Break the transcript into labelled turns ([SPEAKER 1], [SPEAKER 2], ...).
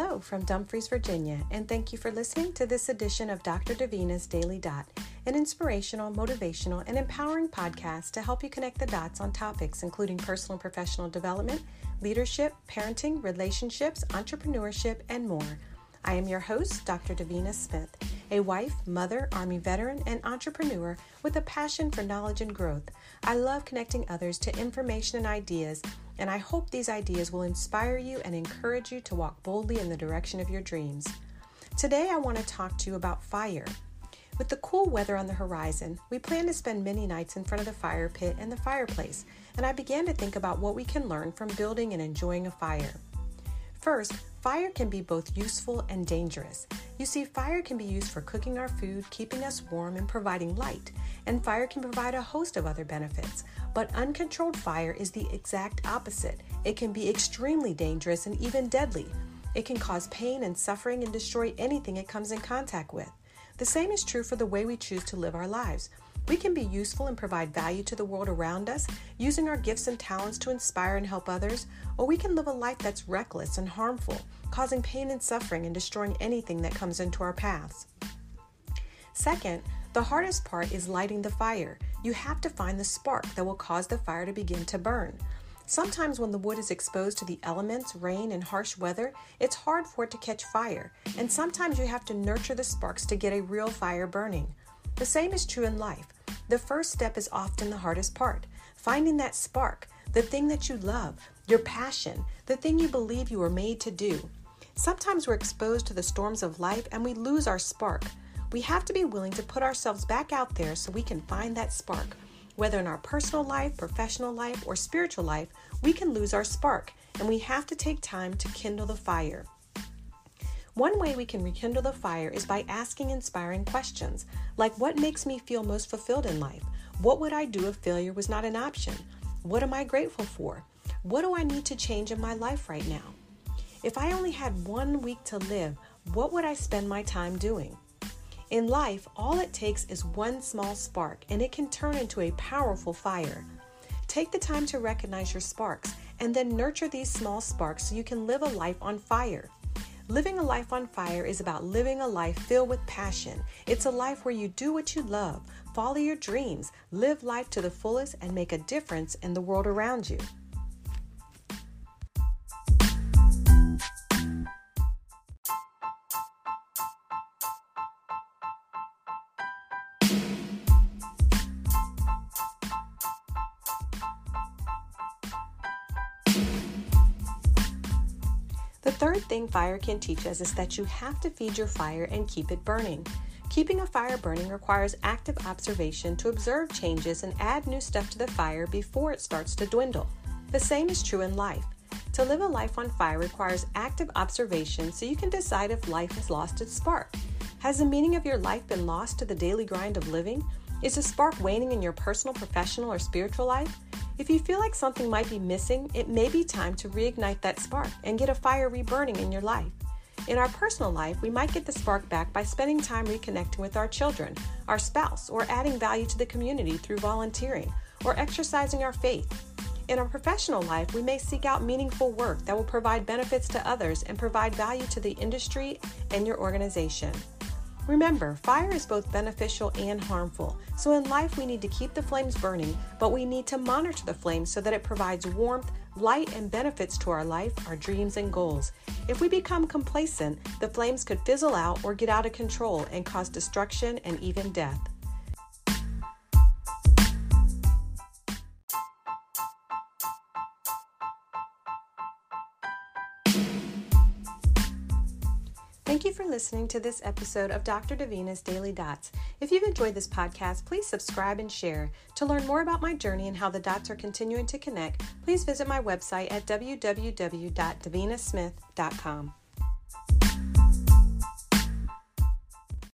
[SPEAKER 1] Hello from Dumfries, Virginia, and thank you for listening to this edition of Dr. Davina's Daily Dot, an inspirational, motivational, and empowering podcast to help you connect the dots on topics including personal and professional development, leadership, parenting, relationships, entrepreneurship, and more. I am your host, Dr. Davina Smith, a wife, mother, Army veteran, and entrepreneur with a passion for knowledge and growth. I love connecting others to information and ideas and I hope these ideas will inspire you and encourage you to walk boldly in the direction of your dreams. Today, I want to talk to you about fire. With the cool weather on the horizon, we plan to spend many nights in front of the fire pit and the fireplace, and I began to think about what we can learn from building and enjoying a fire. First, fire can be both useful and dangerous. You see, fire can be used for cooking our food, keeping us warm, and providing light, and fire can provide a host of other benefits. But uncontrolled fire is the exact opposite. It can be extremely dangerous and even deadly. It can cause pain and suffering and destroy anything it comes in contact with. The same is true for the way we choose to live our lives. We can be useful and provide value to the world around us, using our gifts and talents to inspire and help others, or we can live a life that's reckless and harmful, causing pain and suffering and destroying anything that comes into our paths. Second, the hardest part is lighting the fire. You have to find the spark that will cause the fire to begin to burn. Sometimes, when the wood is exposed to the elements, rain, and harsh weather, it's hard for it to catch fire, and sometimes you have to nurture the sparks to get a real fire burning. The same is true in life. The first step is often the hardest part finding that spark, the thing that you love, your passion, the thing you believe you were made to do. Sometimes we're exposed to the storms of life and we lose our spark. We have to be willing to put ourselves back out there so we can find that spark. Whether in our personal life, professional life, or spiritual life, we can lose our spark, and we have to take time to kindle the fire. One way we can rekindle the fire is by asking inspiring questions, like what makes me feel most fulfilled in life? What would I do if failure was not an option? What am I grateful for? What do I need to change in my life right now? If I only had one week to live, what would I spend my time doing? In life, all it takes is one small spark, and it can turn into a powerful fire. Take the time to recognize your sparks and then nurture these small sparks so you can live a life on fire. Living a life on fire is about living a life filled with passion. It's a life where you do what you love, follow your dreams, live life to the fullest, and make a difference in the world around you. The third thing fire can teach us is that you have to feed your fire and keep it burning. Keeping a fire burning requires active observation to observe changes and add new stuff to the fire before it starts to dwindle. The same is true in life. To live a life on fire requires active observation so you can decide if life has lost its spark. Has the meaning of your life been lost to the daily grind of living? Is the spark waning in your personal, professional, or spiritual life? If you feel like something might be missing, it may be time to reignite that spark and get a fire reburning in your life. In our personal life, we might get the spark back by spending time reconnecting with our children, our spouse, or adding value to the community through volunteering or exercising our faith. In our professional life, we may seek out meaningful work that will provide benefits to others and provide value to the industry and your organization. Remember, fire is both beneficial and harmful. So in life, we need to keep the flames burning, but we need to monitor the flames so that it provides warmth, light, and benefits to our life, our dreams, and goals. If we become complacent, the flames could fizzle out or get out of control and cause destruction and even death. Thank you for listening to this episode of Dr. Davina's Daily Dots. If you've enjoyed this podcast, please subscribe and share. To learn more about my journey and how the dots are continuing to connect, please visit my website at www.davinasmith.com.